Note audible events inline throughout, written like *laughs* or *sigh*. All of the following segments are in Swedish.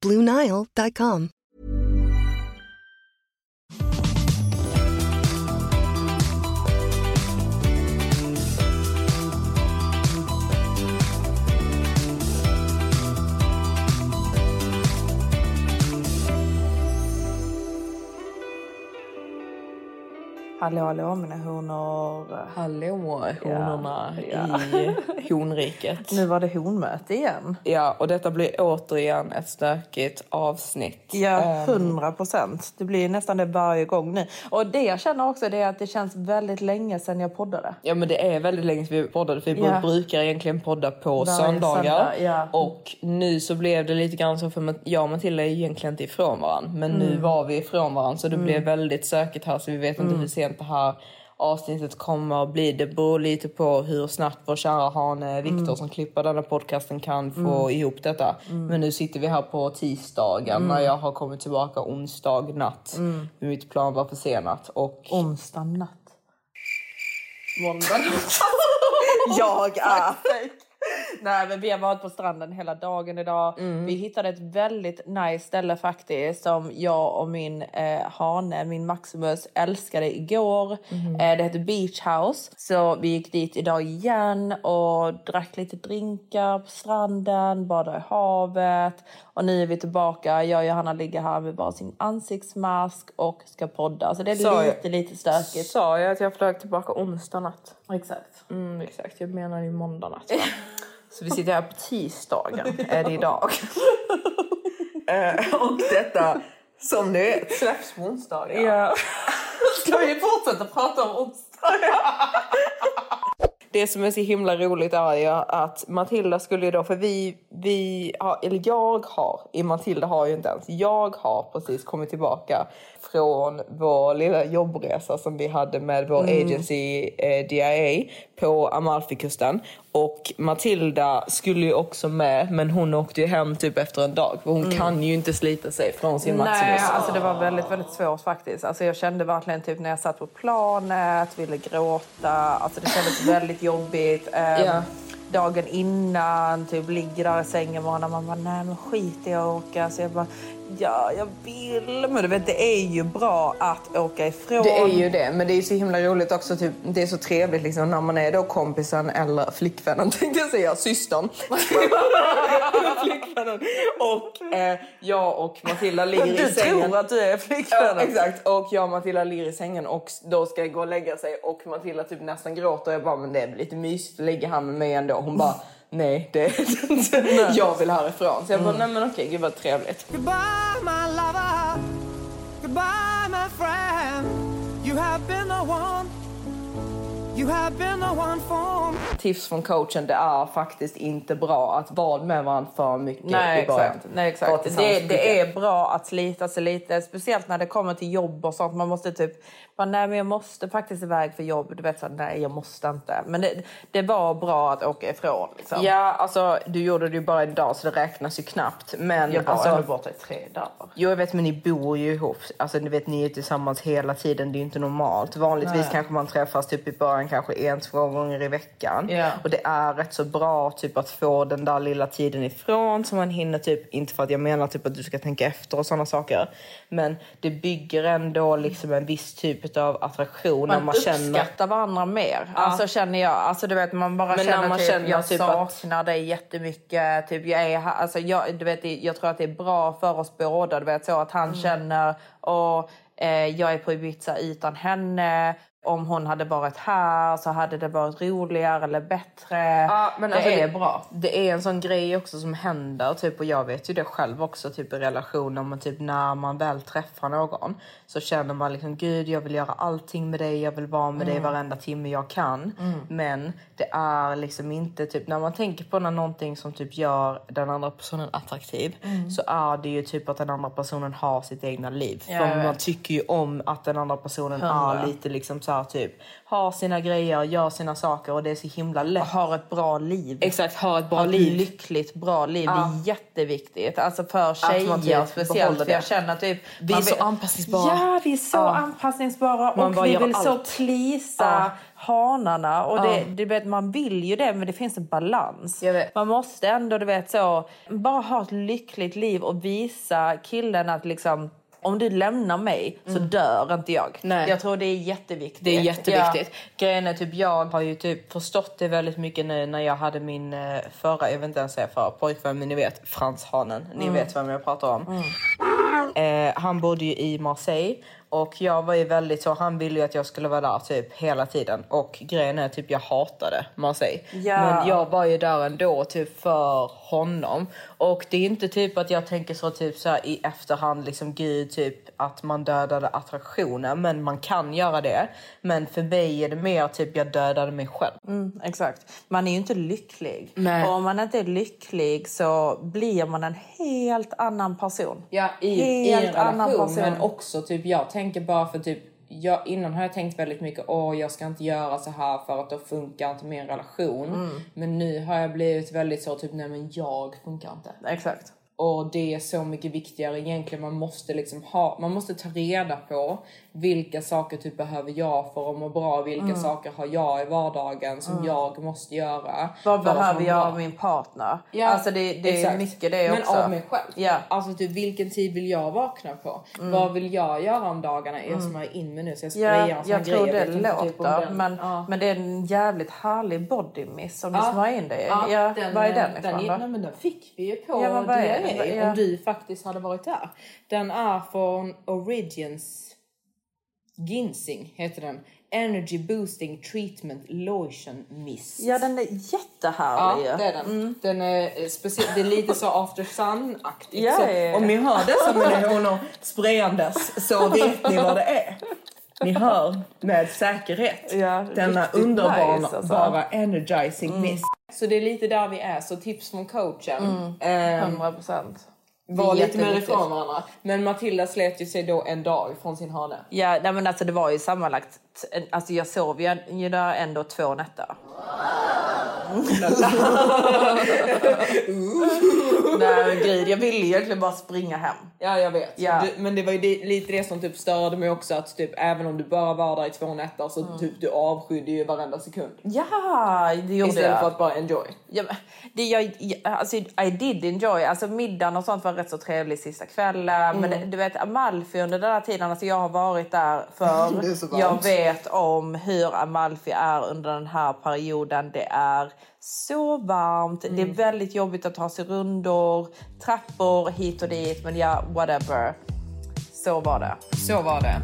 BlueNile.com. Hallå hallå mina honor. Hallå honorna Ja, *laughs* i honriket. Nu var det honmöte igen. Ja, och detta blir återigen ett stökigt avsnitt. Ja, Ehm, hundra procent. Det blir nästan det varje gång nu. Och det jag känner också är att det känns väldigt länge sedan jag poddade. Ja men det är väldigt länge sedan vi poddade för vi Ja. brukar egentligen podda på Varje söndagar. söndag, ja. Och nu så blev det lite grann så för jag och Matilda är egentligen inte ifrån varandra. Men nu Mm. var vi ifrån varandra så det blev väldigt sökigt här så vi vet inte hur sent det här avsnittet kommer att bli. Det beror lite på hur snabbt vår kära hane Viktor Mm. som klipper denna podcasten kan få ihop detta. Men nu sitter vi här på tisdagen Mm. när jag har kommit tillbaka onsdag natt. Mitt plan var försenat och Onsdag natt. måndag natt. *laughs* Jag är... *laughs* *laughs* Nej men vi har varit på stranden hela dagen idag. Mm. Vi hittade ett väldigt nice ställe faktiskt som jag och min eh, hane, min Maximus, älskade igår. Mm. Eh, det heter Beach House. Så vi gick dit idag igen och drack lite drinkar på stranden, badade i havet. Och nu är vi tillbaka. Jag och Johanna ligger här med bara sin ansiktsmask och ska podda. Så det är Sa jag- lite, lite stökigt. Sa jag att jag flög tillbaka onsdag natt? Exakt. Mm, exakt, jag menar ju måndag natt. *laughs* Så vi sitter här på tisdagen, är det idag. *laughs* Eh, och detta, som ni vet, släpps på onsdagar. Ja. *laughs* Ska vi fortsätta prata om onsdag? *laughs* Det som är så himla roligt är ju att Matilda skulle ju då, för vi, vi har, eller jag har, i Matilda har ju inte ens, jag har precis kommit tillbaka från vår lilla jobbresa som vi hade med vår agency eh, DIA på Amalfikusten. Och Matilda skulle ju också med, men hon åkte ju hem typ efter en dag. För hon kan ju inte slita sig från sin Maximus. Nej, alltså det var väldigt, väldigt svårt faktiskt. Alltså jag kände verkligen typ när jag satt på planet, ville gråta. Alltså det kändes väldigt jobbigt. Ehm, Ja. Dagen innan, typ ligger där i sängen och man bara, nej men skit i att åka. Så jag bara, ja jag vill. Men du vet det är ju bra att åka ifrån. Det är ju det, men det är så himla roligt också. Typ, det är så trevligt liksom, när man är då kompisen eller flickvännen, *laughs* tänkte jag säga, systern. *laughs* flickvännen. Och eh, jag och Matilda ligger i Du sängen. tror att du är Ja, flickvännen. exakt. Och jag och Matilda ligger i sängen och då ska jag gå och lägga sig och Matilda typ nästan gråter jag bara, men det är lite mysigt att ligga här med mig ändå. Hon bara, nej *laughs* det är det inte. Jag vill härifrån. Så jag bara, nej men okej, gud vad trevligt. Goodbye, my lover. Goodbye, my friend. You have been the one. Tips från coachen, det är faktiskt inte bra att vara med varandra för mycket Nej i början. exakt. Nej, exakt. Det, det är bra att slita sig lite, speciellt när det kommer till jobb och sånt. Man måste typ, bara, nej men jag måste faktiskt iväg för jobb. Du vet så, nej jag måste inte. Men det, det var bra att åka ifrån. Liksom. Ja, alltså du gjorde det ju bara idag så det räknas ju knappt. Men Jag var alltså, ändå borta i tre dagar. Jo, jag vet, men ni bor ju ihop. Alltså, ni vet, ni är tillsammans hela tiden. Det är ju inte normalt. Vanligtvis Nej. kanske man träffas typ i början, kanske en, två gånger i veckan. Ja. Och det är rätt så bra typ att få den där lilla tiden ifrån så man hinner typ, inte för att jag menar typ att du ska tänka efter och sådana saker. Men det bygger ändå liksom en viss typ av attraktion. när Man, man känner uppskattar varandra mer. Alltså känner jag. Alltså du vet man bara Men när känner man typ känner jag typ att- saknar dig jättemycket. Typ jag är. Alltså jag, du vet, jag tror att det är bra för oss båda. Du vet så att Mm. han känner och eh, jag är på Ibiza utan henne. Om hon hade varit här så hade det varit roligare eller bättre. Ja, men det alltså är bra. Det är en sån grej också som händer, typ, och jag vet ju det själv också typ, i relationer. Men typ, när man väl träffar någon så känner man liksom gud jag vill göra allting med dig, jag vill vara med dig varenda timme jag kan. Men det är liksom inte typ när man tänker på när någonting som typ gör den andra personen attraktiv så är det ju typ att den andra personen har sitt egna liv. Ja, För man tycker ju om att den andra personen Hundra. är lite liksom så här, typ har sina grejer, gör sina saker och det är så himla lätt. Har ett bra liv. Exakt, ha ett bra ha ett liv. lyckligt, bra liv. Det är jätteviktigt. Alltså för man tjejer typ speciellt. För jag känner typ... Vi är så vill- anpassningsbara. Ja, vi är så Ja. anpassningsbara. Man och vi vill så allt. plisa Ja. hanarna. Och det, du vet, man vill ju det, men det finns en balans. Man måste ändå, du vet så, bara ha ett lyckligt liv och visa killen att liksom om du lämnar mig så dör inte jag. Mm. Nej. Jag tror det är jätteviktigt. Det är jätteviktigt. Ja. Grejen är typ jag har ju typ förstått det väldigt mycket nu när jag hade min eh, förra, jag vet inte ens säga förra pojkvän men ni vet Frans Hanen. Ni vet vem jag pratar om. Eh, han bodde ju i Marseille och jag var ju väldigt så, han ville ju att jag skulle vara där typ hela tiden och grejen är typ jag hatade Marseille. Ja. Men jag var ju där ändå typ för honom och det är inte typ att jag tänker så typ så här i efterhand liksom gud typ att man dödade attraktionen men man kan göra det. Men för mig är det mer typ jag dödade mig själv. Mm, exakt. Man är ju inte lycklig. Nej. Och om man inte är lycklig så blir man en helt annan person. Ja, i, Helt i en annan relation. person. Men också typ, jag tänker bara för typ, jag, innan har jag tänkt väldigt mycket, åh jag ska inte göra så här för att då funkar inte min relation. Mm. Men nu har jag blivit väldigt så typ, nej men jag funkar inte. Exakt. Och det är så mycket viktigare egentligen. Man måste liksom ha, man måste ta reda på vilka saker typ behöver jag för att må bra. Vilka Mm. saker har jag i vardagen som jag måste göra. Vad behöver jag av min partner? Ja, alltså det, det är mycket det Men också. av mig själv. Ja. Alltså typ vilken tid vill jag vakna på? Vad vill jag göra om dagarna? Jag som är in med nu så jag sprayar sån jag tror grej. det inte typ låter. den- Men, ja. men det är en jävligt härlig body mist som du Ja. smörjer in dig i. Ja, Ja, den, vad är den ifrån den, då? nej, men den fick vi ju på Ja, det? Ja. om du faktiskt hade varit där. Den är från Origins Ginseng heter den. Energy boosting treatment lotion mist. Ja, den är Ja, jättehärlig ju. det är den. Den är eh, speciell. Det är lite så after sun-aktigt. Ja, så ja, ja. Om ni hör dessa miljoner sprayandes så vet ni vad det är. *laughs* Ni *laughs* hör med säkerhet. Ja, Denna underbara nice, alltså. bara energizing mist. Så det är lite där vi är. Så tips från coachen. Ehm, 100 procent. var lite mer ifrån varandra. Men Matilda slet ju sig då en dag från sin hane. Ja, nej, men alltså det var ju sammanlagt... Alltså jag sov ju där ändå två nätter. *laughs* nej men jag ville egentligen bara springa hem. Ja, jag vet. Ja. Du, men det var ju det, lite det som typ störde mig också. Att typ, även om du bara var där i två nätter så Mm. typ du avskydde ju varenda sekund. Ja, det gjorde Istället jag. för att bara enjoy. Ja, men det jag, alltså, I did enjoy. Alltså, middagen och sånt var rätt så trevlig sista kvällen. Men det, du vet Amalfi under den här tiden, alltså, jag har varit där för *laughs* jag vet om hur Amalfi är under den här perioden. Det är så varmt. Det är väldigt jobbigt att ta sig rundor, trappor hit och dit. Men ja, whatever. Så var det. Så var det.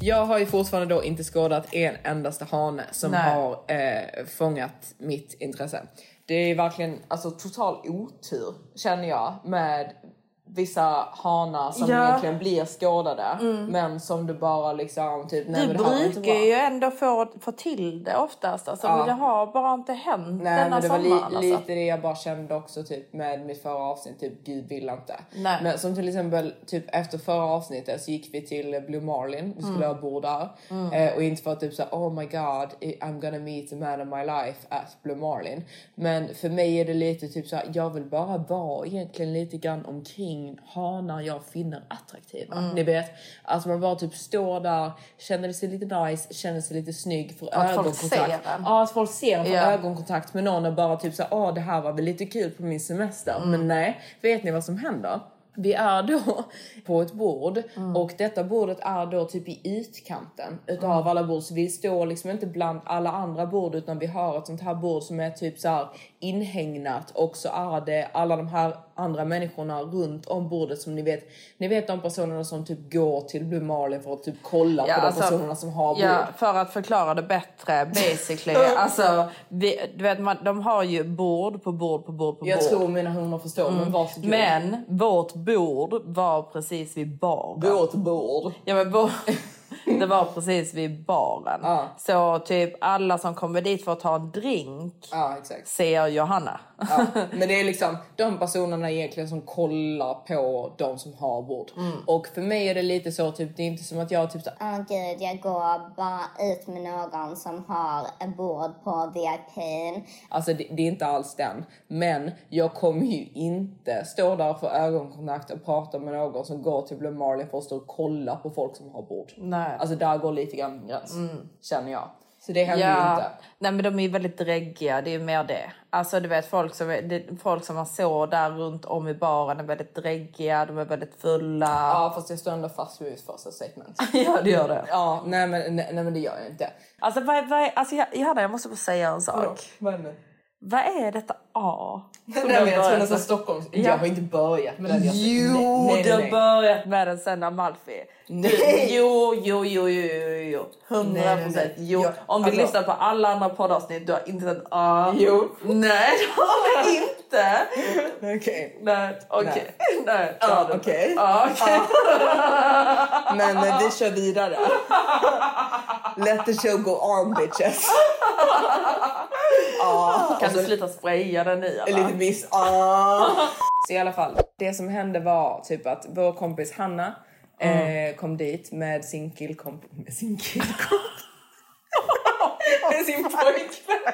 Jag har ju fortfarande då inte skådat en endaste hane som Nej. har eh, fångat mitt intresse. Det är verkligen alltså, total otur känner jag med vissa hanar som Ja. egentligen blir skådade men som du bara liksom typ Du brukar ju ändå få, få till det oftast. Alltså, Ja. men det har bara inte hänt Nej denna men det var li- alltså. lite det jag bara kände också typ med mitt förra avsnitt, typ gud vill inte. Nej. Men som till exempel typ efter förra avsnittet så gick vi till Blue Marlin, vi skulle Mm. ha bord där. Eh, och inte för att typ såhär oh my god I'm gonna meet the man of my life at Blue Marlin. Men för mig är det lite typ såhär jag vill bara vara egentligen lite grann omkring kring hanar jag finner attraktiva. Mm. Ni vet, alltså man bara typ står där, känner sig lite nice, känner sig lite snygg, får Att ögonkontakt. Ja, att folk ser får Ja. ögonkontakt med någon och bara typ så åh det här var väl lite kul på min semester. Mm. Men nej, vet ni vad som händer? Vi är då *laughs* på ett bord Mm. och detta bordet är då typ i utkanten utav Mm. alla bord. Så vi står liksom inte bland alla andra bord utan vi har ett sånt här bord som är typ så här inhägnat och så är det alla de här andra människorna runt om bordet som ni vet. Ni vet de personerna som typ går till Blue Marlin för att typ kolla på de personerna som har bord. alltså, Ja, för att förklara det bättre, basically. *laughs* alltså, vi, du vet, man, de har ju bord på bord på bord på Jag bord. tror mina hundar förstår men varsågod. Men vårt bord var precis vid baren. Vårt bord. Ja, men bo- *laughs* det var precis vid baren. Ja. Så typ alla som kommer dit för att ta en drink Ja ser Johanna. Ja, men det är liksom de personerna egentligen som kollar på de som har bord. Och för mig är det lite så, typ, det är inte som att jag typ så, Åh gud, jag går bara ut med någon som har bord på VIPn. alltså det, det är inte alls den. Men jag kommer ju inte stå där för ögonkontakt och prata med någon som går till Blue Marlin för att stå och kolla på folk som har bord. Nej. Alltså där går lite grann min gräns, känner jag. Så det händer ju inte. Nej men de är ju väldigt dräggiga, det är ju mer det. Alltså du vet folk som, det, folk som man såg där runt om i baren är väldigt dräggiga, de är väldigt fulla. Ja fast jag står ändå fast vid mitt första statement. *laughs* ja det gör det. ja nej men, nej, nej men det gör jag inte. Alltså, vad, vad, alltså jag, Johanna jag måste bara säga en sak. Vad är det? Vad är detta A? *laughs* Nej, men jag tror nästan Stockholm. Ja. Jag har inte börjat med den. Jag, Jo, nej, nej, du har nej. börjat med den sen Amalfi. Du, jo, jo, jo, jo, jo, jo. Hundra Nej, nej, procent. nej. Jo. Om vi alltså- lyssnar på alla andra poddavsnitt, du har inte sett A. Jo. Nej, det har jag *laughs* inte. Okej. Nej, okej. Nej, okej. Men vi kör vidare. Let the show go on bitches. *laughs* Ja, Kan du sluta spraya den i alla? lite miss. Ah. *laughs* Så i alla fall, det som hände var typ att vår kompis Hanna eh, kom dit med sin killkompis. Med sin killkompis. *laughs* med sin pojkvän.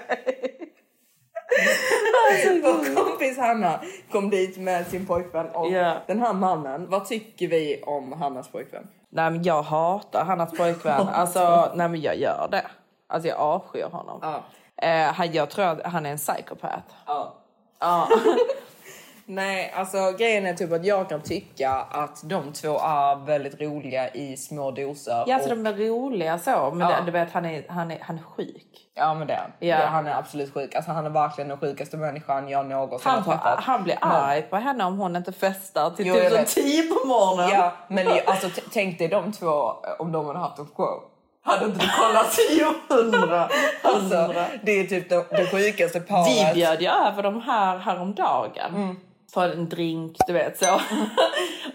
Vår kompis Hanna kom dit med sin pojkvän och Ja. den här mannen, vad tycker vi om Hannas pojkvän? Nej, men jag hatar Hannas pojkvän. *laughs* Alltså, nej men jag gör det. Alltså jag avskyr honom. Ja. Eh, han, jag tror att han är en psykopat. Ja. Ja. *laughs* Nej, alltså grejen är typ att jag kan tycka att de två är väldigt roliga i små doser. Ja, alltså och, de är roliga så. Men Ja. det, du vet, han är, han är, han är sjuk. ja men det. Ja. Ja, Han är absolut sjuk. Alltså han är verkligen den sjukaste människan jag någonsin Han, har träffat. han blir arg på henne om hon inte festar till Jo, jag typ tio på morgonen. Ja, men alltså tänk dig de två om de hade haft en show. Hade inte du kollat? Jo, *laughs* hundra. Alltså, det är typ det, det sjukaste Vi paret. bjöd ju över de här häromdagen. Mm. På en drink, du vet så.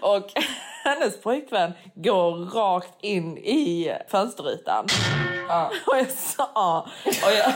*laughs* Och *laughs* hennes pojkvän går rakt in i fönsterytan. Ja. Och jag sa, och jag,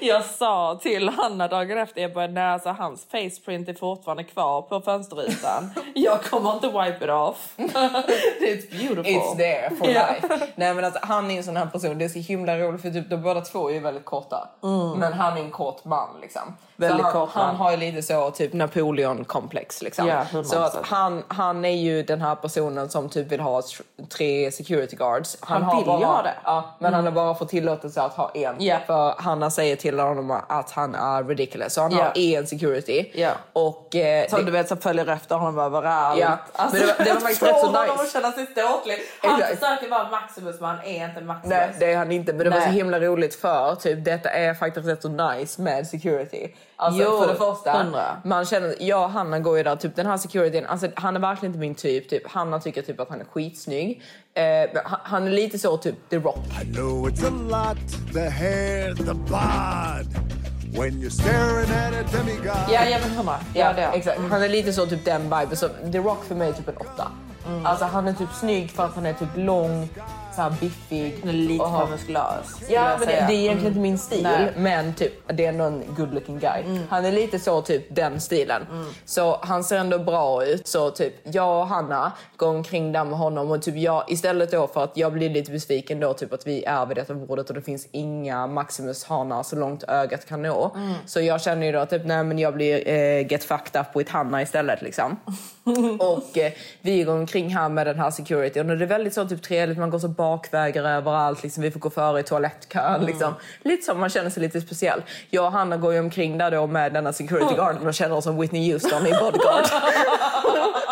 *laughs* jag sa till Hanna dagen efter, jag bara, nej alltså hans faceprint är fortfarande kvar på fönsterytan. *laughs* Jag kommer inte wipe it off. *laughs* It's beautiful. It's there for Ja. life. Nej men alltså, han är en sån här person, det är så himla roligt för typ de båda två är ju väldigt korta. Men han är en kort man liksom. Mm. Väldigt så han, kort man. han har ju lite så typ Napoleon-komplex liksom. 100%. så att han, han är ju den här personen som typ vill ha tr- tre security guards. Han har vill ju ha det. Ja, men han har bara fått tillåtelse att ha en. Ja. För Hanna säger till honom att han är ridiculous. Så han Ja. har en security. Ja. Och, eh, Som det- du vet som följer efter honom överallt. Ja, men det var- det var faktiskt rätt så får *laughs* nice. att känna sig ståtlig. Han Exakt. försöker vara Maximus men han är inte Maximus. Nej, det är han inte. Men det var Nej. så himla roligt för typ detta är faktiskt rätt så nice med security. Alltså Jo, för det första, hundra. man känner, jag och Hanna går ju där, typ den här securityn, alltså han är verkligen inte min typ. typ Hanna tycker typ att han är skitsnygg. Eh, han, är lite så typ The Rock. I know it's a lot, the hair, the bod. When you're staring at a demigod. Ja, ja men hundra. Ja, det är han. exakt. Han är lite så typ den viben. Så The Rock för mig är typ en åtta. Mm. Alltså han är typ snygg för att han är typ lång, så här biffig. Är lite och för muskulös. Ja, men det, det är egentligen inte min stil, Nej. men typ, det är ändå en good looking guy. Han är lite så typ den stilen. Så han ser ändå bra ut. Så typ jag och Hanna går omkring där med honom och typ jag istället då för att jag blir lite besviken då typ att vi är vid detta bordet och det finns inga Maximus hanar så långt ögat kan nå. Så jag känner ju då typ nej men jag blir eh, get fucked up with Hanna istället liksom. *laughs* och eh, vi går omkring här med den här securityn och det är väldigt så typ trevligt, man går så bakvägar överallt, liksom, vi får gå före i toalettkön. Liksom. Lite som man känner sig lite speciell. Jag och Hanna går ju omkring där då med denna security guard och känner oss som Whitney Houston i Bodyguard. *laughs* *laughs*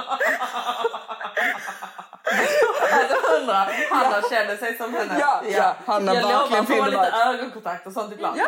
Alltså hundra, Hanna känner sig som henne. Ja, ja, Hanna jag lovar, får fyller lite ögonkontakt och sånt ibland.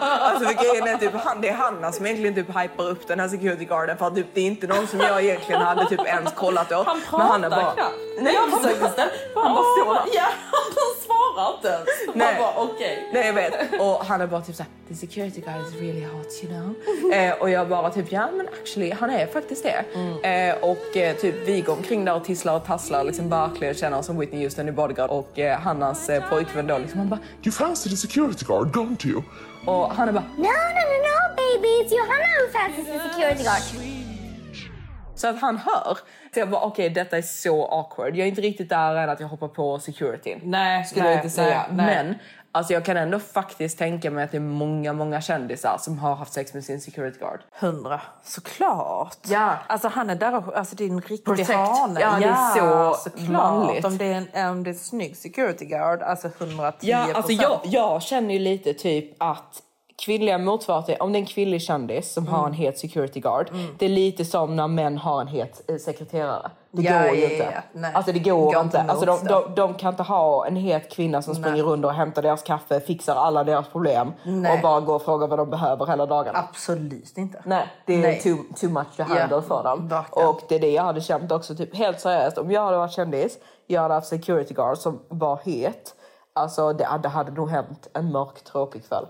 Alltså för grejen är typ, han, det är Hanna som egentligen typ hypar upp den här security guarden för att typ, det är inte någon som jag egentligen hade typ ens kollat åt. Han pratar Men han bara, knappt. Nej, han- försökte ställa, han bara står där. Ja, han svarar inte ens. Nej. bara okej. Nej jag vet. Och han är bara typ såhär, the security guard is really hot you know. eh, och jag bara typ, ja men actually han är faktiskt det. Mm. Eh, och eh, typ vi går omkring där och tisslar och tasslar liksom verkligen känner oss som Whitney Houston i Bodyguard. Och eh, Hannas eh, pojkvän då liksom, han bara, You fancy the security guard, don't you? och han är bara, No, no, no, no, baby. It's Johanna who fancies the security guard. Så att han hör. Så jag bara okej detta är så awkward. Jag är inte riktigt där än att jag hoppar på securityn. Nej, skulle nej, jag inte säga. nej, nej. Men alltså jag kan ändå faktiskt tänka mig att det är många, många kändisar som har haft sex med sin security guard. Hundra, såklart. Ja. Alltså han är där och, alltså det är en riktig Protect. hane. Ja, det är så såklart. manligt. Om det är en, om det är en snygg security guard, alltså 110 Ja, alltså jag, jag känner ju lite typ att kvinnliga motsvarigheter, om det är en kvinnlig kändis som har en het security guard, det är lite som när män har en het eh, sekreterare. Det Ja, går ju ja, inte. ja. Nej. Alltså det går, Går inte. Alltså de, de, de kan inte ha en het kvinna som springer runt och hämtar deras kaffe, fixar alla deras problem Nej. och bara går och frågar vad de behöver hela dagarna. Absolut inte. Nej, det är Nej. Too, too much to handle Ja, för dem. verkligen. Och det är det jag hade känt också. Typ, helt seriöst, om jag hade varit kändis, jag hade haft security guard som var het. Alltså det, det hade nog hänt en mörk tråkig kväll.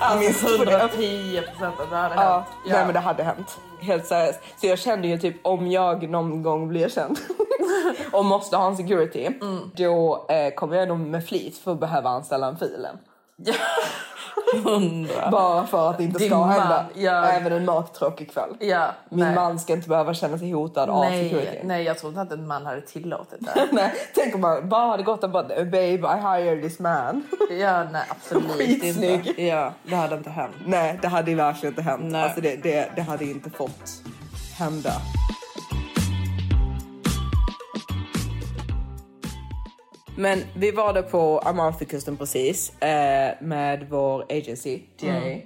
Alltså 110 procent att det hade Ja, hänt. Nej men det hade hänt. Helt seriöst. Så jag kände ju typ om jag någon gång blir känd *laughs* och måste ha en security, Mm. då eh, kommer jag nog med flit för att behöva anställa en filen. Hundra. *laughs* Bara för att det inte Din ska man, hända. ja. Även en mörk tråkig kväll. Ja, Min nej. man ska inte behöva känna sig hotad av security. Nej, nej, jag tror inte att en man hade tillåtit det. *laughs* Nej, tänk om man bara hade gått och bara babe I hired this man. *laughs* Ja, nej, absolut Skitsnygg. inte. Ja, det hade inte hänt. Nej, det hade verkligen inte hänt. Nej. Alltså det, det, det hade inte fått hända. Men vi var där på Amalfikusten precis eh, med vår agency, GA.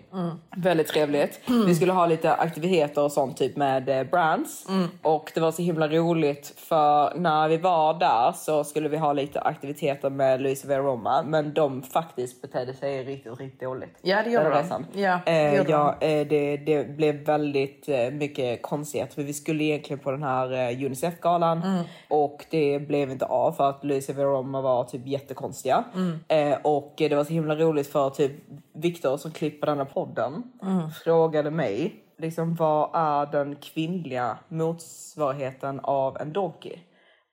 Väldigt trevligt. Vi skulle ha lite aktiviteter och sånt typ med eh, brands. Och det var så himla roligt för när vi var där så skulle vi ha lite aktiviteter med Louise Veroma men de faktiskt betedde sig riktigt, riktigt dåligt. Ja, det gjorde de. Ja, det eh, gjorde ja, eh, det, det blev väldigt eh, mycket konstigheter för vi skulle egentligen på den här eh, Unicef-galan Mm. och det blev inte av för att Lucia Veroma var typ jättekonstiga. Mm. Eh, och eh, det var så himla roligt för typ Viktor som klipper den här podden Mm. frågade mig liksom vad är den kvinnliga motsvarigheten av en donkey?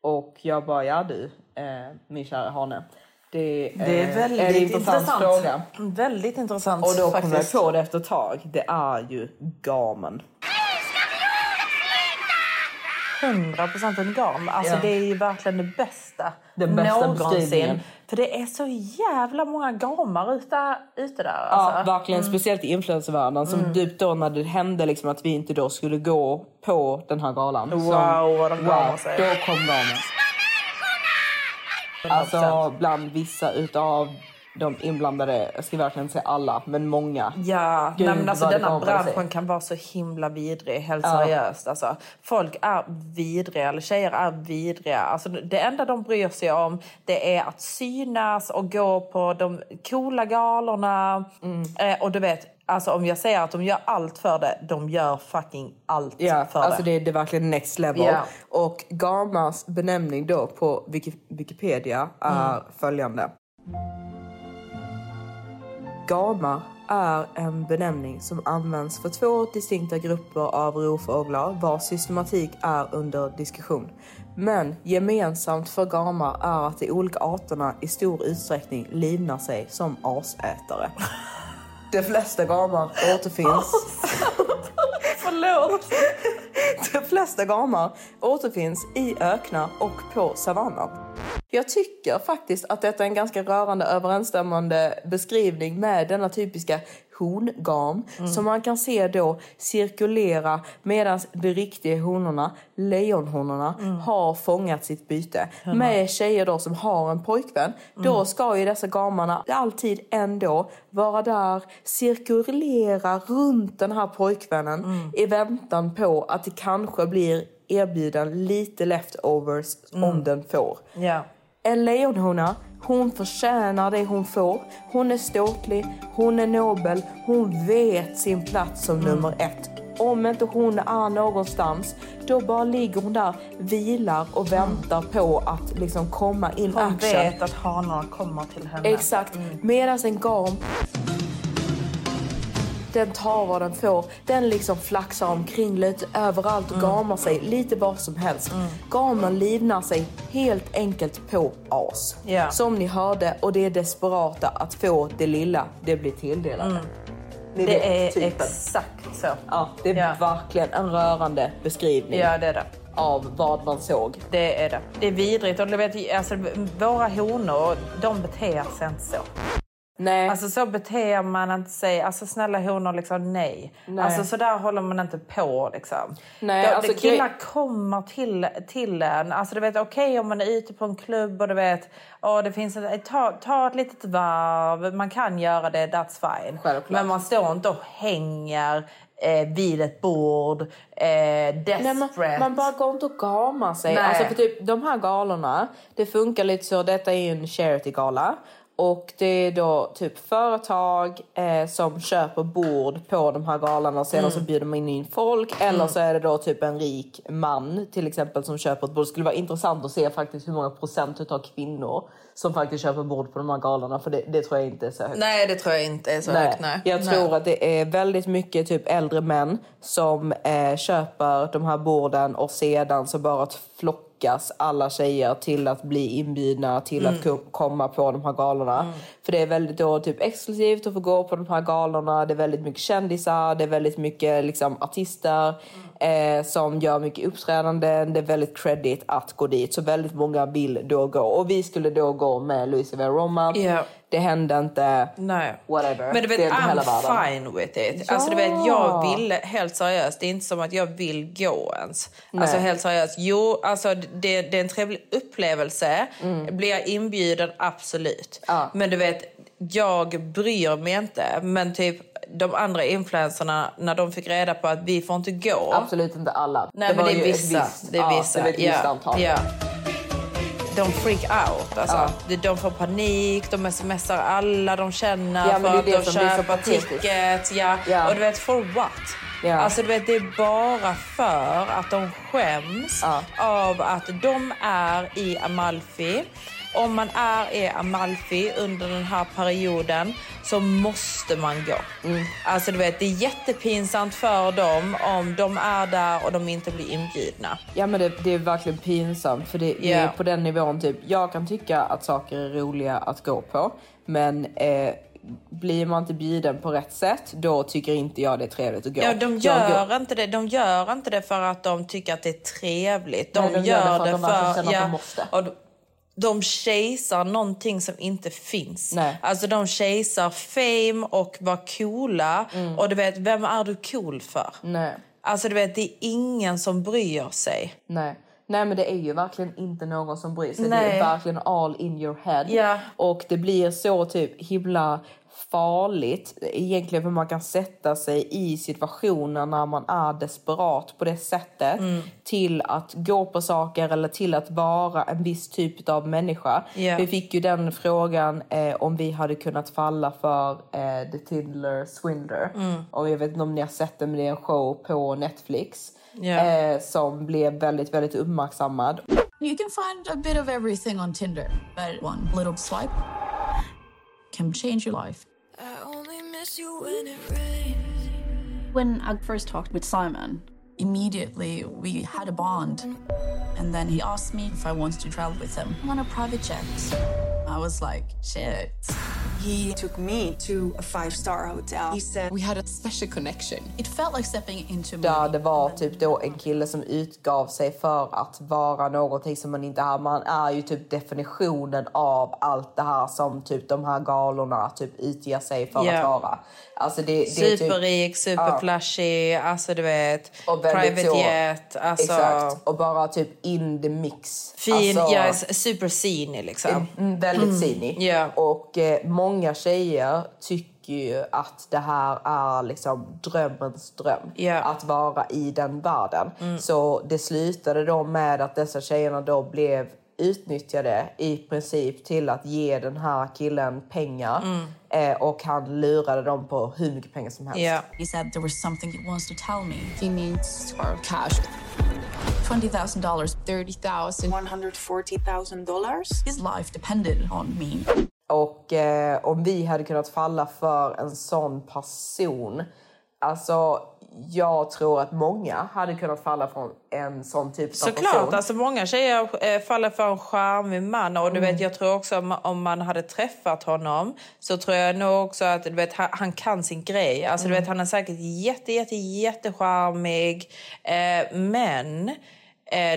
Och jag bara, ja du, eh, min kära hane. Det, Det är eh, väldigt en intressant. fråga. Väldigt intressant Och då kom jag på det efter ett tag. Det är ju gamen. 100% en gam. Alltså Ja. det är ju verkligen det bästa. Det bästa någonsin. För det är så jävla många gamar ute, ute där. Ja, Alltså. verkligen. Speciellt i influencervärlden. Som typ då när det hände liksom att vi inte då skulle gå på den här galan. Wow, som, vad de gamar sig. Då kom gamen. Alltså bland vissa utav de inblandade, jag ska verkligen säga alla, men många. Ja, Gud, nej, men alltså denna branschen kan vara så himla vidrig, helt seriöst. Alltså, folk är vidriga, eller tjejer är vidriga. Alltså, det enda de bryr sig om det är att synas och gå på de coola galorna. Mm. Eh, och du vet, alltså, om jag säger att de gör allt för det, de gör fucking allt Ja, för alltså det. det, det är verkligen next level. Ja. Och Gamas benämning då på Wiki- Wikipedia är Mm. följande. Gama är en benämning som används för två distinkta grupper av rovfåglar vars systematik är under diskussion. Men gemensamt för gamar är att de olika arterna i stor utsträckning livnar sig som asätare. De flesta gamar återfinns *laughs* Förlåt! *laughs* De flesta gamar återfinns i öknar och på savannen. Jag tycker faktiskt att detta är en ganska rörande överensstämmande beskrivning med denna typiska hongam som man kan se då cirkulera medan de riktiga honorna, lejonhonorna, har fångat sitt byte. Med tjejer då som har en pojkvän. Då ska ju dessa gamarna alltid ändå vara där, cirkulera runt den här pojkvännen i väntan på att det kanske blir erbjuden lite leftovers om den får. Ja. En lejonhona, hon förtjänar det hon får. Hon är ståtlig, hon är nobel, hon vet sin plats som nummer ett. Om inte hon är någonstans, då bara ligger hon där, vilar och väntar på att liksom komma in Hon action. vet att hanarna kommer till henne. Exakt. Medan en gam den tar vad den får. Den liksom flaxar omkring lite överallt och gamar sig lite var som helst. Gamen livnar sig helt enkelt på as. Ja. Som ni hörde och det är desperata att få det lilla det blir tilldelade. Ni vet Det är typen. exakt så. Ja, det är Ja. verkligen en rörande beskrivning Ja, det är det. av vad man såg. Det är det. Det är vidrigt. Och du vet, alltså, våra honor, de beter sig inte så. Nej. Alltså så beter man inte sig. Alltså snälla honor, liksom nej. Nej. Alltså så där håller man inte på liksom. Nej, Då- alltså, killar grej- kommer till, till en. Alltså du vet okej om man är ute på en klubb och du vet, åh, det finns en, ta, ta ett litet varv. Man kan göra det, that's fine. Självklart. Men man står inte och hänger eh, vid ett bord, eh, desperate. Nej, man, man bara går inte och gamar sig. Nej. Alltså för typ, de här galorna, det funkar lite så. Detta är ju en charity-gala. Och det är då typ företag eh, som köper bord på de här galorna och sedan Mm. så bjuder man in folk. Eller så är det då typ en rik man till exempel som köper ett bord. Det skulle vara intressant att se faktiskt hur många procent utav kvinnor som faktiskt köper bord på de här galorna. För det, det tror jag inte är så högt. Nej, det tror jag inte är så Nej, högt. Nej. jag Nej. tror att det är väldigt mycket typ äldre män som eh, köper de här borden och sedan så bara flockas alla tjejer till att bli inbjudna till att ko- komma på de här galorna. För det är väldigt då typ exklusivt att få gå på de här galorna. Det är väldigt mycket kändisar, det är väldigt mycket liksom artister eh, som gör mycket uppträdanden. Det är väldigt credit att gå dit. Så väldigt många vill då gå. Och vi skulle då gå med Louise Vera Roman. Ja. Det hände inte. Nej. Whatever. Men du vet, Det är I'm fine with it. Ja. Alltså du vet, jag vill, helt seriöst, det är inte som att jag vill gå ens. Nej. Alltså helt seriöst, jo, alltså det, det är en trevlig upplevelse. Blir jag inbjuden, absolut. Mm. Ja. Men du vet, jag bryr mig inte. Men typ de andra influencerna, när de fick reda på att vi får inte gå. Absolut inte alla. Nej, men var det är vissa. det är ja, vissa. det var ett ja. visst antal. Ja. De freak out. Alltså. Ja. De- De får panik, de smsar alla de känner Ja, för att de köper tickets. Ja. Ja. Och du vet, for what? Ja. Alltså, du vet, det är bara för att de skäms Ja. av att de är i Amalfi. Om man är i Amalfi under den här perioden så måste man gå. Mm. Alltså du vet, det är jättepinsamt för dem om de är där och de inte blir inbjudna. Ja men det, det är verkligen pinsamt för det, det är på den nivån typ. Jag kan tycka att saker är roliga att gå på. Men eh, blir man inte bjuden på rätt sätt då tycker inte jag det är trevligt att gå. Ja, de gör, inte det. de gör inte det för att de tycker att det är trevligt. De, Nej, de gör, gör det för att de för, känner att de måste. De, chasear någonting som inte finns. Nej. Alltså de chasear fame och var coola. Och du vet, vem är du cool för? Nej. Alltså du vet, det är ingen som bryr sig. Nej. Nej men det är ju verkligen inte någon som bryr sig. Det Nej. är verkligen all in your head. Ja. Och det blir så typ himla farligt egentligen för man kan sätta sig i situationer när man är desperat på det sättet Mm. till att gå på saker eller till att vara en viss typ av människa. Ja. Vi fick ju den frågan eh, om vi hade kunnat falla för eh, The Tiddler Swindler. Mm. Och jag vet inte om ni har sett den men det är en show på Netflix. Ja. Eh, som blev väldigt, väldigt uppmärksammad. You can find a bit of everything on Tinder, but one little swipe can change your life. When I first talked with Simon, immediately we had a bond. And then he asked me if I wanted to travel with him on a private jet. I was like, shit, He took me to a five star hotel. He said We had a special connection. It felt like stepping into Där det var typ då en kille som utgav sig för att vara någonting som man inte är. Man är ju typ definitionen av allt det här som typ de här galorna typ utger sig för Ja. att vara. Alltså det, det är typ, Superrik, superflashig, alltså du vet, private så- jet. Alltså, Exakt. Och bara typ in the mix. Fin, alltså, ja, super scenig liksom. Mm, väldigt mm. Ja. Och eh, många tjejer tycker ju att det här är liksom drömmens dröm. Ja. Att vara i den världen. Så det slutade då med att dessa tjejerna då blev utnyttjade i princip till att ge den här killen pengar. Eh, och han lurade dem på hur mycket pengar som helst. Ja. He said there was something he wants to tell me. He needs our cash. $20,000, 30,000. $140,000. His life depended on me. Och eh, om vi hade kunnat falla för en sån person, alltså jag tror att många hade kunnat falla från en sån typ av Såklart, person. alltså många tjejer eh, faller för en charmig man och du vet, jag tror också om, man hade träffat honom så tror jag nog också att du vet, han, kan sin grej. Alltså du vet, han är säkert jätte, jätte, jättecharmig eh, men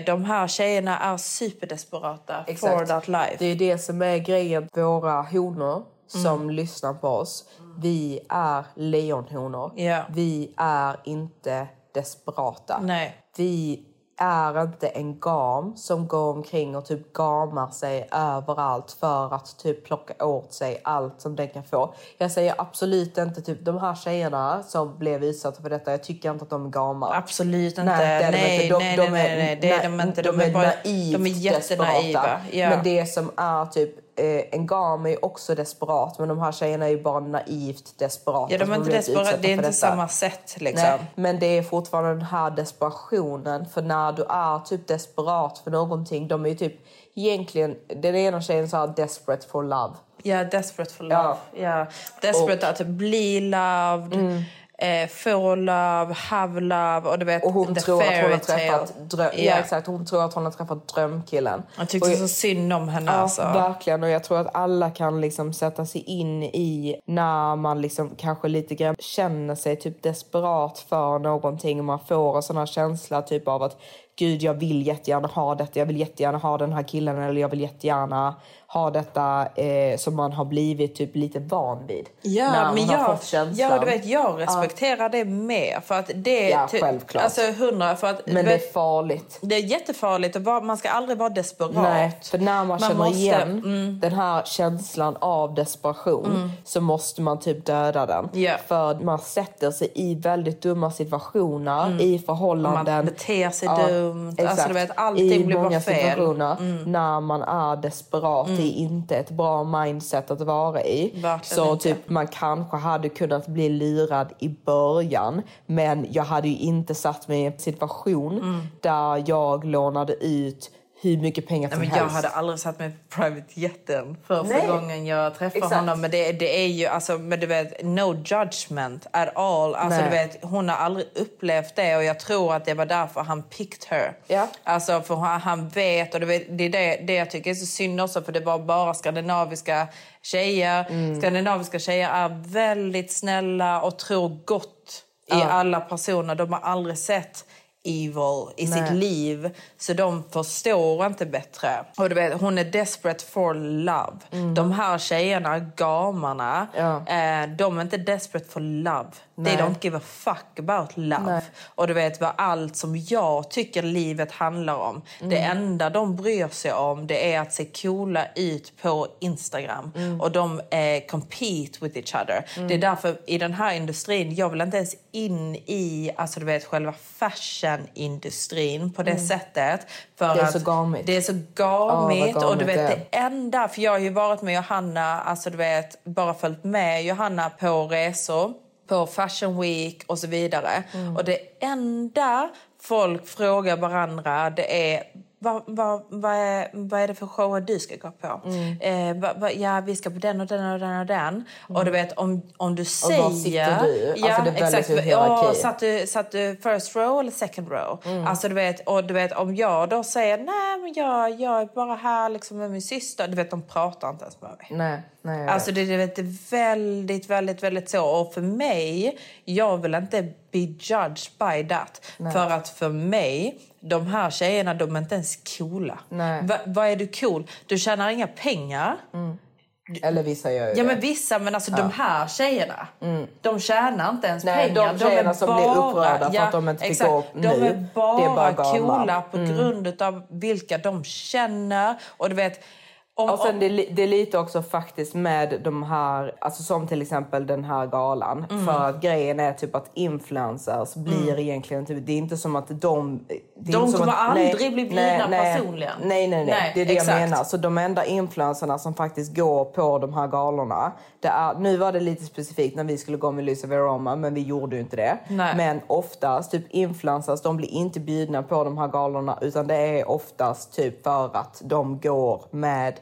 de här tjejerna är superdesperata for Exakt. that life. Det är det som är grejen. Våra honor som lyssnar på oss, vi är lejonhonor. Ja. Vi är inte desperata. Nej. Vi är inte en gam som går omkring och typ gamar sig överallt för att typ plocka åt sig allt som den kan få. Jag säger absolut inte typ de här tjejerna som blev utsatta för detta. Jag tycker inte att de är gamar. Absolut inte. Nej, nej. De, nej, de nej, är, nej, nej, det är de inte. De, är, bara, naivt de är jättenaiva. Ja. Men det som är typ en gam är ju också desperat men de här tjejerna är ju bara naivt desperata. ja, de är inte desperata. Det är inte detta. samma sätt liksom. Nej, men det är fortfarande den här desperationen. För när du är typ desperat för någonting, de är ju typ egentligen, den ena tjejen sa desperate for love. Ja, desperate for love. Ja. Desperate att bli loved, eh, få love, have love och du vet Och hon the tror att hon har träffat, dröm, ja. Ja. exakt, hon tror att hon har träffat drömkillen. Jag tyckte Och- så synd om henne Ja, alltså. verkligen. Och jag tror att alla kan liksom sätta sig in i när man liksom kanske lite grann känner sig typ desperat för någonting och man får en sån här känsla typ av att gud, jag vill jättegärna ha detta, jag vill jättegärna ha den här killen eller jag vill jättegärna ha detta eh, som man har blivit typ lite van vid. när Ja, man men har jag, fått känslan. ja, du vet, jag respekterar det mer. För att det, Ja, självklart. Alltså hundra, för att Men du det är vet, farligt. det är jättefarligt. Och vara- man ska aldrig vara desperat. Nej, för när man, känner måste- igen mm. den här känslan av desperation så måste man typ döda den. Ja. För man sätter sig i väldigt dumma situationer i förhållanden. Man beter sig dumt. Alltså, Exakt. du vet, allting I blir bara fel. Mm. situationer när man är desperat. Det är inte ett bra mindset att vara i. Verkligen så inte. typ man kanske hade kunnat bli lurad i början men jag hade ju inte satt mig i en situation Mm. där jag lånade ut hur mycket pengar Nej, som men jag helst. hade aldrig satt mig på private jeten första Nej. gången jag träffade Exakt. honom. Men det, det är ju, alltså, men du vet, no judgment at all. Alltså, Nej. du vet, hon har aldrig upplevt det och jag tror att det var därför han picked her. Ja. Alltså, för han vet, och du vet, det är det, det jag tycker är så synd också, för det var bara skandinaviska tjejer. Mm. Skandinaviska tjejer är väldigt snälla och tror gott i Ja. alla personer. De har aldrig sett evil i sitt Nej. liv. Så de förstår inte bättre. Och du vet, hon är desperate for love. De här tjejerna, gamarna, Ja. eh, de är inte desperate for love. They Nej. don't give a fuck about love. Nej. Och du vet vad allt som jag tycker livet handlar om. Det enda de bryr sig om det är att se coola ut på Instagram. Och de eh, compete with each other. Det är därför i den här industrin, jag vill inte ens in i alltså du vet själva fashionindustrin på det sättet. För Det är att så gamigt. Det är så gamigt. vad och du vet det enda, för jag har ju varit med Johanna, alltså du vet, bara följt med Johanna på resor, på Fashion Week och så vidare. Mm. Och det enda folk frågar varandra det är vad, vad, vad, är, vad är det för shower du ska gå på? Mm. Eh, vad, vad, ja, vi ska på den och den och den och den. Och du vet, om, om du säger... var sitter du? Alltså, Ja, det är exakt. Ja, satt, du, satt du first row eller second row? Mm. Alltså, du vet, och du vet, om jag då säger nej, men jag, jag är bara här liksom med min syster. Du vet, de pratar inte ens med mig. Nej, nej. Alltså det, vet, det är väldigt, väldigt, väldigt så. Och för mig, jag vill inte be judged by that. För att för mig, de här tjejerna, de är inte ens coola. Va, vad är du cool? Du tjänar inga pengar. Eller vissa gör ju Ja det. men vissa, men alltså de här tjejerna, de tjänar inte ens Nej, de pengar. tjejerna är som blir upprörda för att de inte fick exakt. gå De nu, är det är bara, bara coola på grund av vilka de känner. Och du vet, om, Och sen det, det är lite också faktiskt med de här, alltså som till exempel den här galan. Mm. För att grejen är typ att influencers blir egentligen typ, det är inte som att de... De kommer att, aldrig bli bjudna personligen. Nej, nej, nej. Nej, det är det exakt. jag menar. Så de enda influencerna som faktiskt går på de här galorna. Det är, nu var det lite specifikt när vi skulle gå med Lucia Veroma, men vi gjorde ju inte det. Nej. Men oftast, typ influencers, de blir inte bjudna på de här galorna utan det är oftast typ för att de går med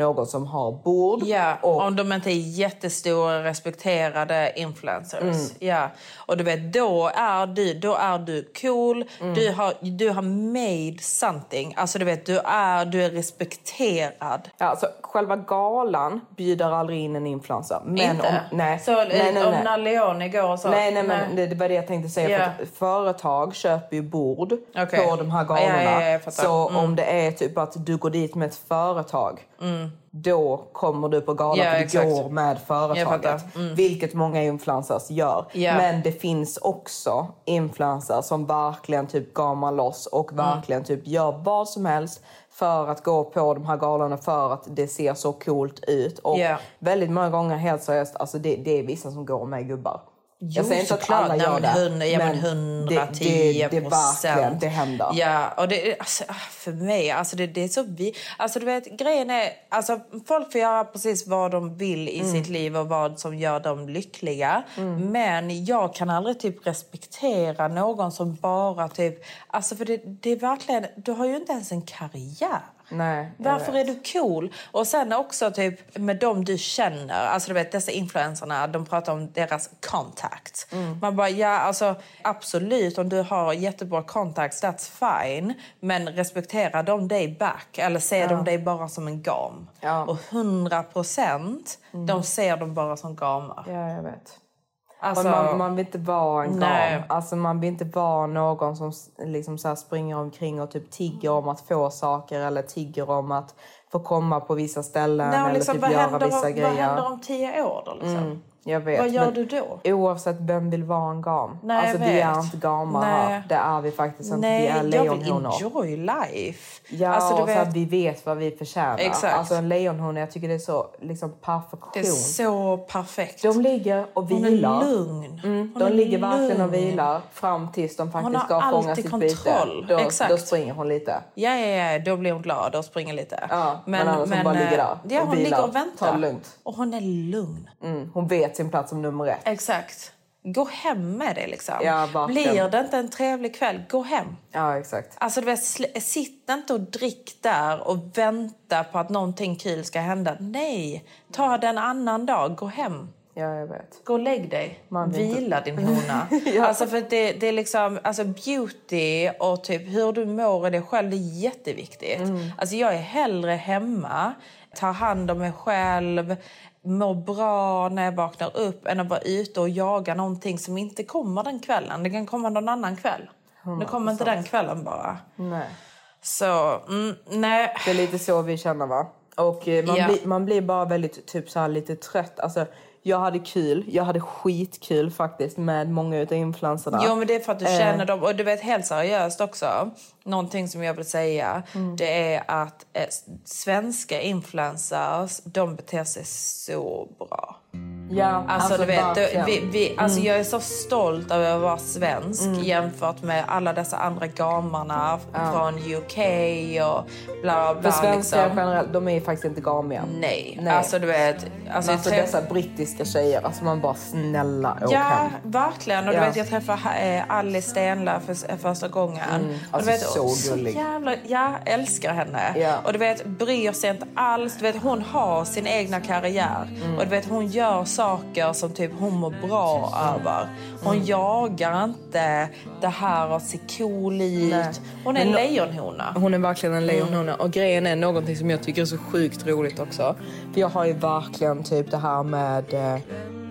någon som har bord. Ja, och, om de inte är jättestora respekterade influencers. Mm. Ja. Och du vet, då är du, då är du cool. Mm. Du, har, du har made something. Alltså du vet, du är, du är respekterad. ja, alltså, själva galan bjuder aldrig in en influencer. Men inte? Om, nej, Så nej, nej, om nej. när Leone går och så? Nej, nej, men det, det var det jag tänkte säga. Ja. För att företag köper ju bord Okej. på de här Ja, galorna. ja, ja, fattar. så Mm. om det är typ att du går dit med ett företag, då kommer du på galan Ja, för du exakt. går med företaget. Mm. Vilket många influencers gör. Ja. Men det finns också influencers som verkligen typ gamar loss och Mm. verkligen typ gör vad som helst för att gå på de här galorna för att det ser så coolt ut. Och Ja. väldigt många gånger, helt seriöst, alltså det, det är vissa som går med gubbar. Jo, Jag säger inte att alla Nej, gör det. ja, men 110 det, det, det, verkligen, det händer. Ja, och det, alltså, för mig, alltså det, det är så vi... Alltså du vet, grejen är, alltså folk får göra precis vad de vill i Mm. sitt liv och vad som gör dem lyckliga. Men jag kan aldrig typ respektera någon som bara typ... Alltså för det, det är verkligen, du har ju inte ens en karriär. Nej, Varför vet. är du cool? Och sen också typ med dem du känner. Alltså du vet dessa influencerna, de pratar om deras contacts. Mm. Man bara, ja alltså absolut om du har jättebra contacts, that's fine. Men respekterar de dig back? Eller ser de dig bara som en gam? Ja. Och 100 procent, de ser dem bara som gamar. Ja, jag vet. Alltså, man, man vill inte vara en Nej. Alltså man vill inte vara någon som liksom så springer omkring och typ tigger om att få saker eller tigger om att få komma på vissa ställen nej, och eller liksom, typ göra händer, vissa grejer. vad händer om tio år då? Liksom? Mm, jag vet. Vad gör men du då? Oavsett vem vill vara en gam. Nej, alltså vi är vet. inte gamar här. Det är vi faktiskt inte. Nej, vi är jag vill lejonhonor. enjoy life. Ja, Alltså, och så att vet- vi vet vad vi förtjänar. Exakt. Alltså en lejonhona, jag tycker det är så liksom perfektion. Det är så perfekt. De ligger och Hon är vilar. lugn. Mm, Hon de är ligger verkligen och vilar fram tills de faktiskt ska fånga sitt kontroll. byte. Då, Exakt. då springer hon lite. Ja, ja, ja, då blir hon glad och springer lite. Ja, men annars hon bara ligger där eh, Ja, och hon vilar. ligger och Ta väntar. lugnt. Och hon är lugn. Mm, hon vet sin plats som nummer ett. Exakt. Gå hem med det liksom. Ja. Blir det inte en trevlig kväll, gå hem. Ja, exakt. Alltså, du vet, sitt inte och drick där och vänta på att någonting kul ska hända. Nej, ta det en annan dag. Gå hem. Ja, jag vet. Gå och lägg dig. Vill inte- Vila din *laughs* hona. Ja. Alltså för det, det är liksom, alltså beauty och typ hur du mår i dig själv, det är jätteviktigt. Mm. Alltså jag är hellre hemma, tar hand om mig själv, mår bra när jag vaknar upp än att vara ute och jaga någonting som inte kommer den kvällen. Det kan komma någon annan kväll. Det kommer inte den kvällen bara. Nej. Så, mm, nej. Det är lite så vi känner va? Och eh, man, Ja. blir, man blir bara väldigt typ så lite trött. Alltså, jag hade kul, jag hade skitkul faktiskt med många utav influencerna. Jo men det är för att du Eh. känner dem. Och du vet helt seriöst också. Någonting som jag vill säga. Mm. Det är att eh, svenska influencers, de beter sig så bra. Ja, Alltså, alltså, du vet, verkligen. vi, vi, alltså Mm. jag är så stolt över att vara svensk jämfört med alla dessa andra gamarna från UK och bla bla För svenskar liksom. generellt, de är ju faktiskt inte gamiga. Nej. Nej. alltså du vet. Alltså, Alltså, träff- dessa brittiska tjejer, alltså man bara snälla åk Ja, hem. verkligen. Och Ja. du vet, jag träffade eh, Alice Stenlöf för, första gången. Mm, och alltså du vet, så gullig. jävla, jag älskar henne. Ja. Och du vet, bryr sig inte alls. Du vet, hon har sin egna karriär. Mm. Och du vet, hon gör saker som typ hon mår bra över. Hon Mm. jagar inte det här att se cool ut. Hon är en lejonhona. Hon är verkligen en lejonhona. Mm. Och grejen är någonting som jag tycker är så sjukt roligt också. För jag har ju verkligen typ det här med...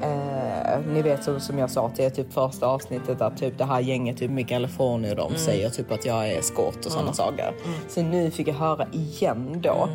Eh, ni vet som, som jag sa till er typ första avsnittet att typ det här gänget typ med California de Mm. säger typ att jag är skott och sådana saker. Så nu fick jag höra igen då.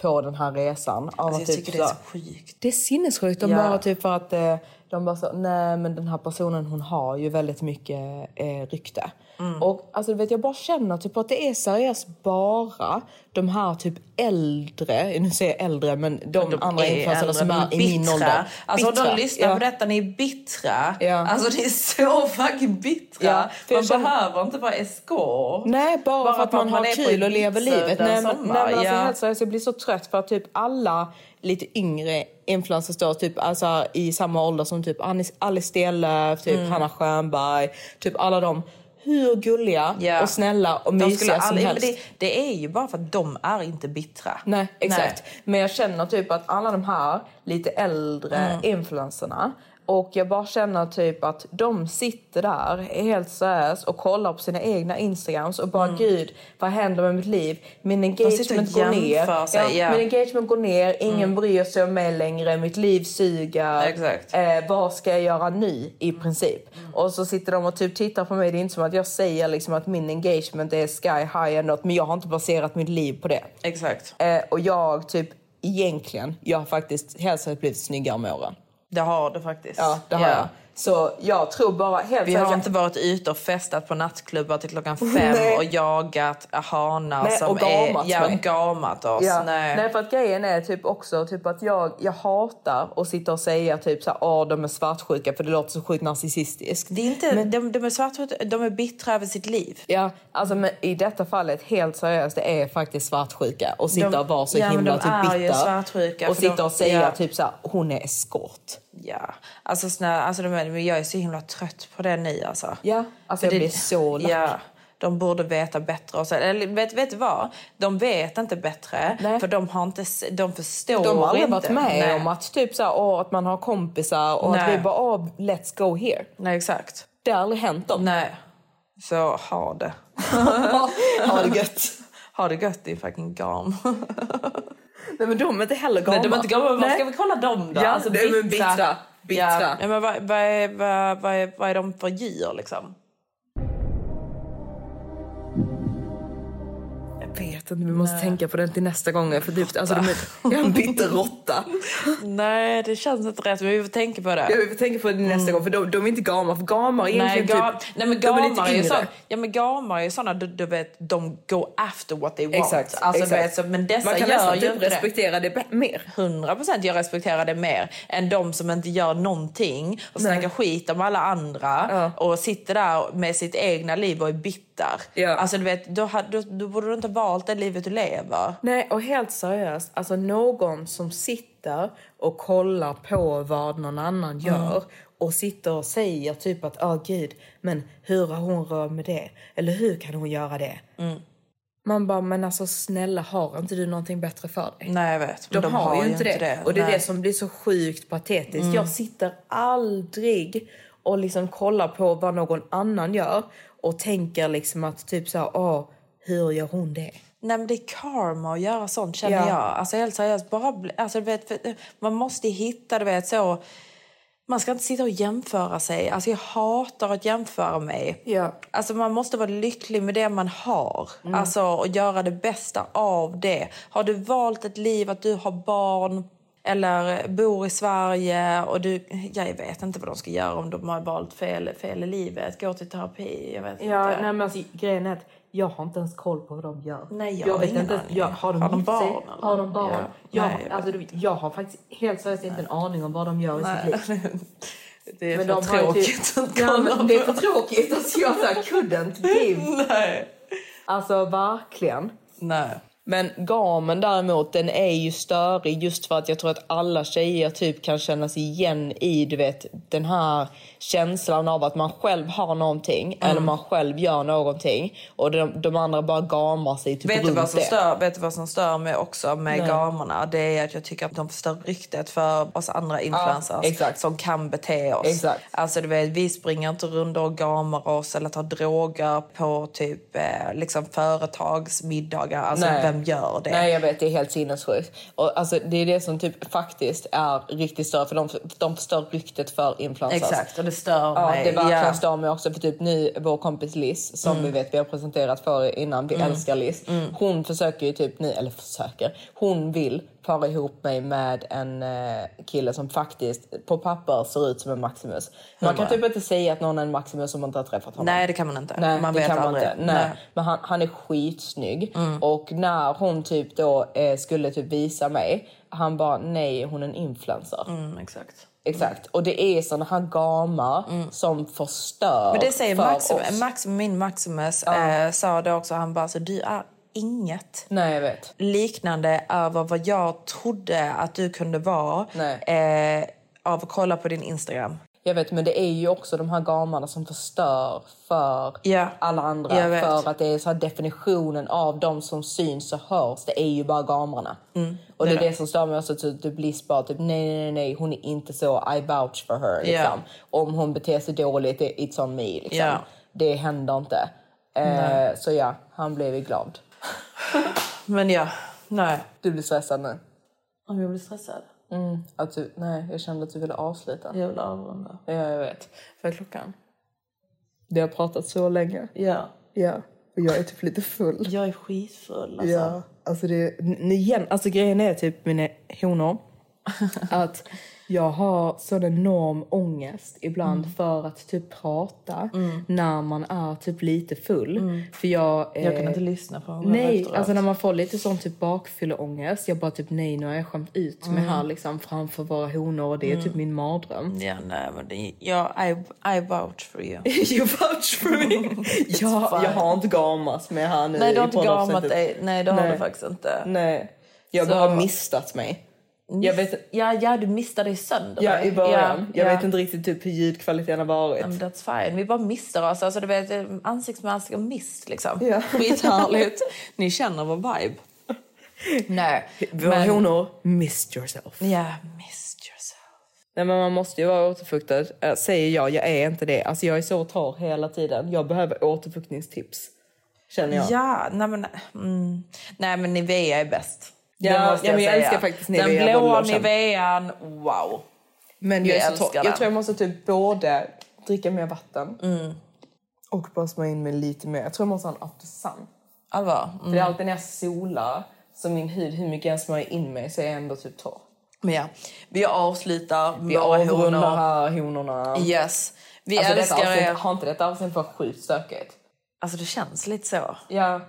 På den här resan. Av Alltså, att jag typ tycker det är så- så sjukt. det är sinnessjukt. De Ja. bara typ för att eh, de bara så, nej men den här personen hon har ju väldigt mycket eh, rykte. Mm. Och alltså vet jag bara känner typ att det är seriöst bara de här typ äldre, nu säger jag äldre men de, andra är influencerna äldre, som de är i min ålder. Alltså Bittra. de lyssnar Ja. på detta, ni är bittra. Ja. Alltså ni är så fucking bittra. Ja, man känner- behöver inte vara eskort. Nej, bara, för att man har är på kul och lever livet. Nej, men, nej, men alltså, ja. helt seriöst, jag blir så trött för att typ alla lite yngre influencers då, typ alltså, i samma ålder som typ Alice Stenlöf, typ Mm. Hanna Stjernberg, typ alla de hur gulliga Ja. och snälla och mysiga som aldrig, men helst. det, det är ju bara för att de är inte bittra. Nej, exakt. Men jag känner typ att alla de här lite äldre Mm. influencerna och jag bara känner typ att de sitter där är helt seriöst och kollar på sina egna instagrams och bara gud vad händer med mitt liv? Min engagement går ner. sig, ja. Mm. Min engagement går ner, ingen bryr sig om mig längre, mitt liv suger. Exakt. Eh, vad ska jag göra nu i princip? Och så sitter de och typ tittar på mig. Det är inte som att jag säger liksom att min engagement är sky high något, men jag har inte baserat mitt liv på det. Exakt. Eh, och jag typ egentligen, jag har faktiskt helt säkert blivit snyggare med åren. Det har du faktiskt. Ja, det har jag. Så jag tror bara helt Vi har inte varit ute och festat på nattklubbar till klockan *laughs* fem Nej. och jagat hanar Nej, som och gamat är... Ja, och gamat oss. Ja. Nej. Nej. för att grejen är typ också typ att jag, jag hatar att sitta och säga typ så här, de är svartsjuka för det låter så sjukt narcissistiskt. Det är inte, de, de är svartsjuka, de är bittra över sitt liv. Ja, alltså men i detta fallet helt seriöst, det är faktiskt svartsjuka och sitta De- och vara så ja, men himla typ bitter. och sitta och säga ja. typ så här, hon är eskort. Ja, alltså, snälla, alltså de, jag är så himla trött på det nu alltså. Ja, alltså jag För blir så lack. Ja, de borde veta bättre. Och så, eller vet, vet du vad? De vet inte bättre. Nej. För de, har inte, de förstår De har aldrig inte. varit med Nej. om att, typ så här, åh, att man har kompisar och att Nej. vi bara åh, let's go here. Nej, exakt. Det har aldrig hänt dem. Nej. Så ha det. *laughs* ha det gött. *laughs* Ha det gött din fucking gam. *laughs* Nej men de är inte heller gamla. Nej, de är inte gamla. Vad ska vi kolla dem då? Ja, alltså, men bittra. Bittra. Ja. Men vad, vad, är, vad, vad, är, vad är de för djur liksom? Vet inte, vi måste tänka på den till nästa gång. För typ, alltså, de är, jag är en bitter råtta. Nej, det känns inte rätt. Men vi får tänka på det. Ja, vi får tänka på det nästa gång, för de, de är inte gamar. För gamar är Nej, ga- typ... nej men de är lite gamar är, ju yngre. så, ja, men gamar är ju såna, du, du vet, de go after what they want. Exakt, alltså, exakt. Du vet, så, men dessa Man kan gör nästan typ respektera det. mer. det. 100 procent jag respekterar det mer än de som inte gör någonting och snackar skit om alla andra och sitter där med sitt egna liv och är bitter. Ja. Alltså du vet, då, då, då borde du inte ha valt det livet du lever. Nej, och helt seriöst, alltså någon som sitter och kollar på vad någon annan gör och sitter och säger typ att åh gud, men hur har hon råd med det? Eller hur kan hon göra det? Man bara, men alltså snälla, har inte du någonting bättre för dig? Nej jag vet. De, men har, ju inte det. Och det är Nej. det som blir så sjukt patetiskt. Jag sitter aldrig och liksom kollar på vad någon annan gör och tänker liksom att typ så här, åh, hur gör hon det? Nej det är karma att göra sånt känner Ja. jag. Alltså helt seriöst, bara, alltså, vet, man måste hitta, du vet så. Man ska inte sitta och jämföra sig. Alltså jag hatar att jämföra mig. Ja. Alltså man måste vara lycklig med det man har. Alltså och göra det bästa av det. Har du valt ett liv att du har barn eller bor i Sverige och du, jag vet inte vad de ska göra om de har valt fel, fel i livet. Gå till terapi, jag vet Ja, inte. nej men alltså, grejen är att Jag har inte ens koll på vad de gör. Nej, jag har ingen inte. Jag, har de, Har de sig? barn, eller? Har de barn? Ja. Jag, Nej, jag alltså, du vet, jag har faktiskt helt seriöst inte en aning om vad de gör i sitt liv. *laughs* Det är Men för de ju tråkigt typ- att Ja, kolla men det är på. för tråkigt. Alltså, jag så här, couldn't give. *laughs* Nej. Alltså verkligen. Nej. Men gamen däremot, den är ju störig just för att jag tror att alla tjejer typ kan känna sig igen i du vet, den här känslan av att man själv har någonting eller man själv gör någonting och de, de andra bara gamar sig typ Vet du, vad som det. stör, vet du vad som stör mig också med Nej. gamarna? Det är att jag tycker att de förstör ryktet för oss andra influencers exakt. som kan bete oss. Exakt. Alltså du vet, vi springer inte runt och gamar oss eller tar droger på typ eh, liksom företagsmiddagar. Alltså Nej. vem gör det? Nej jag vet, det är helt sinnessjukt. Och alltså, det är det som typ faktiskt är riktigt stört för de, de förstör ryktet för influencers. Exakt, och det stör Ja, mig. det verkligen Ja. stör mig också för typ nu vår kompis Liz som Mm. vi vet vi har presenterat för innan, vi älskar Liz. Hon försöker ju typ nu, eller försöker, hon vill para ihop mig med en eh, kille som faktiskt på papper ser ut som en Maximus. Man kan typ inte säga att någon är en Maximus om man inte har träffat honom. Nej, det kan man inte. Nej, man det vet kan man aldrig. inte. Nej. Men han, han är skitsnygg. Och när hon typ då eh, skulle typ visa mig, han bara nej hon är en influencer. Mm, exakt. Exakt. Och det är såna här gamar som förstör Men det säger för Maximus, oss. Min Maximus eh, sa det också. Han bara, så du är inget Nej liknande över vad jag trodde att du kunde vara eh, av att kolla på din Instagram. Jag vet men det är ju också de här gamarna som förstör för Ja. alla andra. För att det är så definitionen av de som syns och hörs, det är ju bara gamarna. Och det är det det som stör mig också, typ, typ Liz bara typ nej nej nej hon är inte så, I vouch for her. Liksom. Ja. Om hon beter sig dåligt, det- it's on me. Liksom. Ja. Det händer inte. Eh, så ja, han blev ju glad. Men ja, nej. Du blir stressad nu. Om jag blir stressad? Mm. Att du, nej, jag kände att du ville avsluta. Jag vill avrunda. Ja, jag vet. Vad är klockan? Det har pratat så länge. Ja. Ja. Och jag är typ lite full. Jag är skitfull alltså. Ja. Alltså, det, igen, alltså grejen är typ mina honor. *laughs* att jag har sån enorm ångest ibland Mm. för att typ prata när man är typ lite full. För jag... Jag kan eh, inte lyssna på honom Nej, efteråt. alltså när man får lite sån typ bakfylleångest. Jag bara typ nej, nu har jag skämt ut mig Mm. här liksom framför våra honor och det är typ min mardröm. Ja, nej, men det, ja, I, I vouch for you. *laughs* you vouch for me! *laughs* jag, fine. jag har inte gamas med här nu Nej, du har inte gamat dig. Nej, det har du faktiskt inte. Nej. Jag Så- har bara mistat mig. Jag vet, Ja, ja, du missade dig sönder. ja, i början. Ja, jag ja. vet inte riktigt typ hur ljudkvaliteten har varit. Men that's fine. Vi bara missar oss. Alltså, du vet, ansiktsmask och mist liksom. Ja. Skithärligt. Ni känner vår vibe. *laughs* Nej, Våra men... honor, missed yourself. Ja, missed yourself. Nej men man måste ju vara återfuktad. Äh, säger jag, jag är inte det. Alltså jag är så torr hela tiden. Jag behöver återfuktningstips. Känner jag. Ja, nej men, mm, nej men Nivea är bäst. Ja, ja, men jag säga. älskar faktiskt Nivea Den blåa. Nivean, wow. Men Vi jag, är så älskar jag tror jag måste typ både dricka mer vatten och bara smörja in mig lite mer. Jag tror jag måste ha en after sun. Allvar. För det är alltid när jag solar så min hud, hur mycket jag smörjer in mig så är jag ändå typ torr. Men ja, vi avslutar Vi våra honor. här honorna. Yes. Vi Alltså, älskar avsnitt, er. Har inte detta avsnitt varit sjukt stökigt? Alltså det känns lite så. Ja,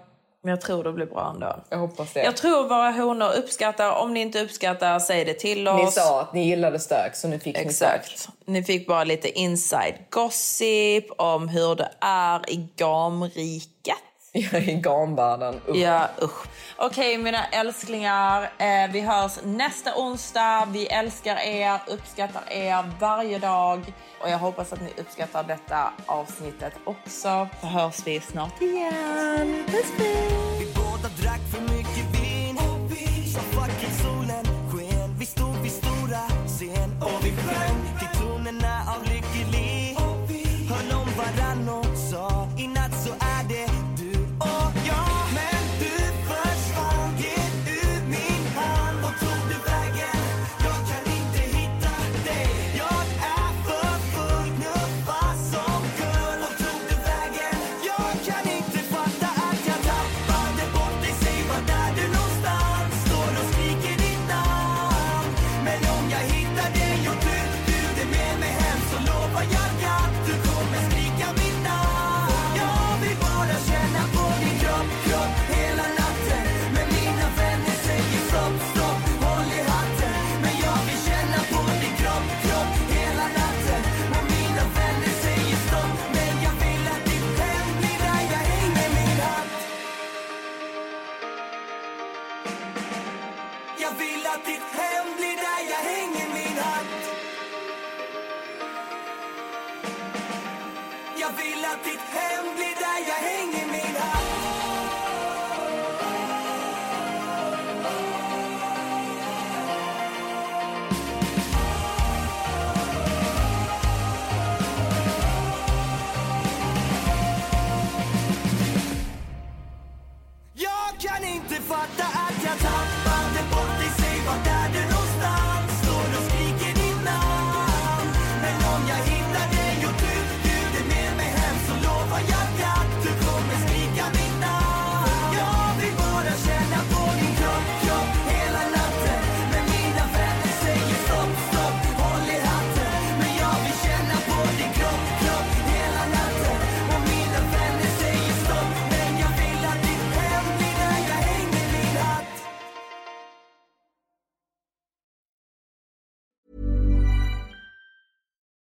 Men jag tror det blir bra ändå. jag hoppas det. Jag tror våra honor uppskattar. Om ni inte uppskattar, säg det till oss. Ni sa att ni gillade stök så nu fick ni stök. Exakt. Ni fick bara lite inside gossip om hur det är i gamriket. *laughs* Jag är i gamvärlden. Usch. Ja, usch. Okej, mina älsklingar. Eh, vi hörs nästa onsdag. Vi älskar er, uppskattar er varje dag. Och jag hoppas att ni uppskattar detta avsnittet också. Så hörs vi snart igen. Puss, puss! Vi båda drack för mycket vin Så fucking solen sken Vi stod vid stora scen och vi sjöng till tonerna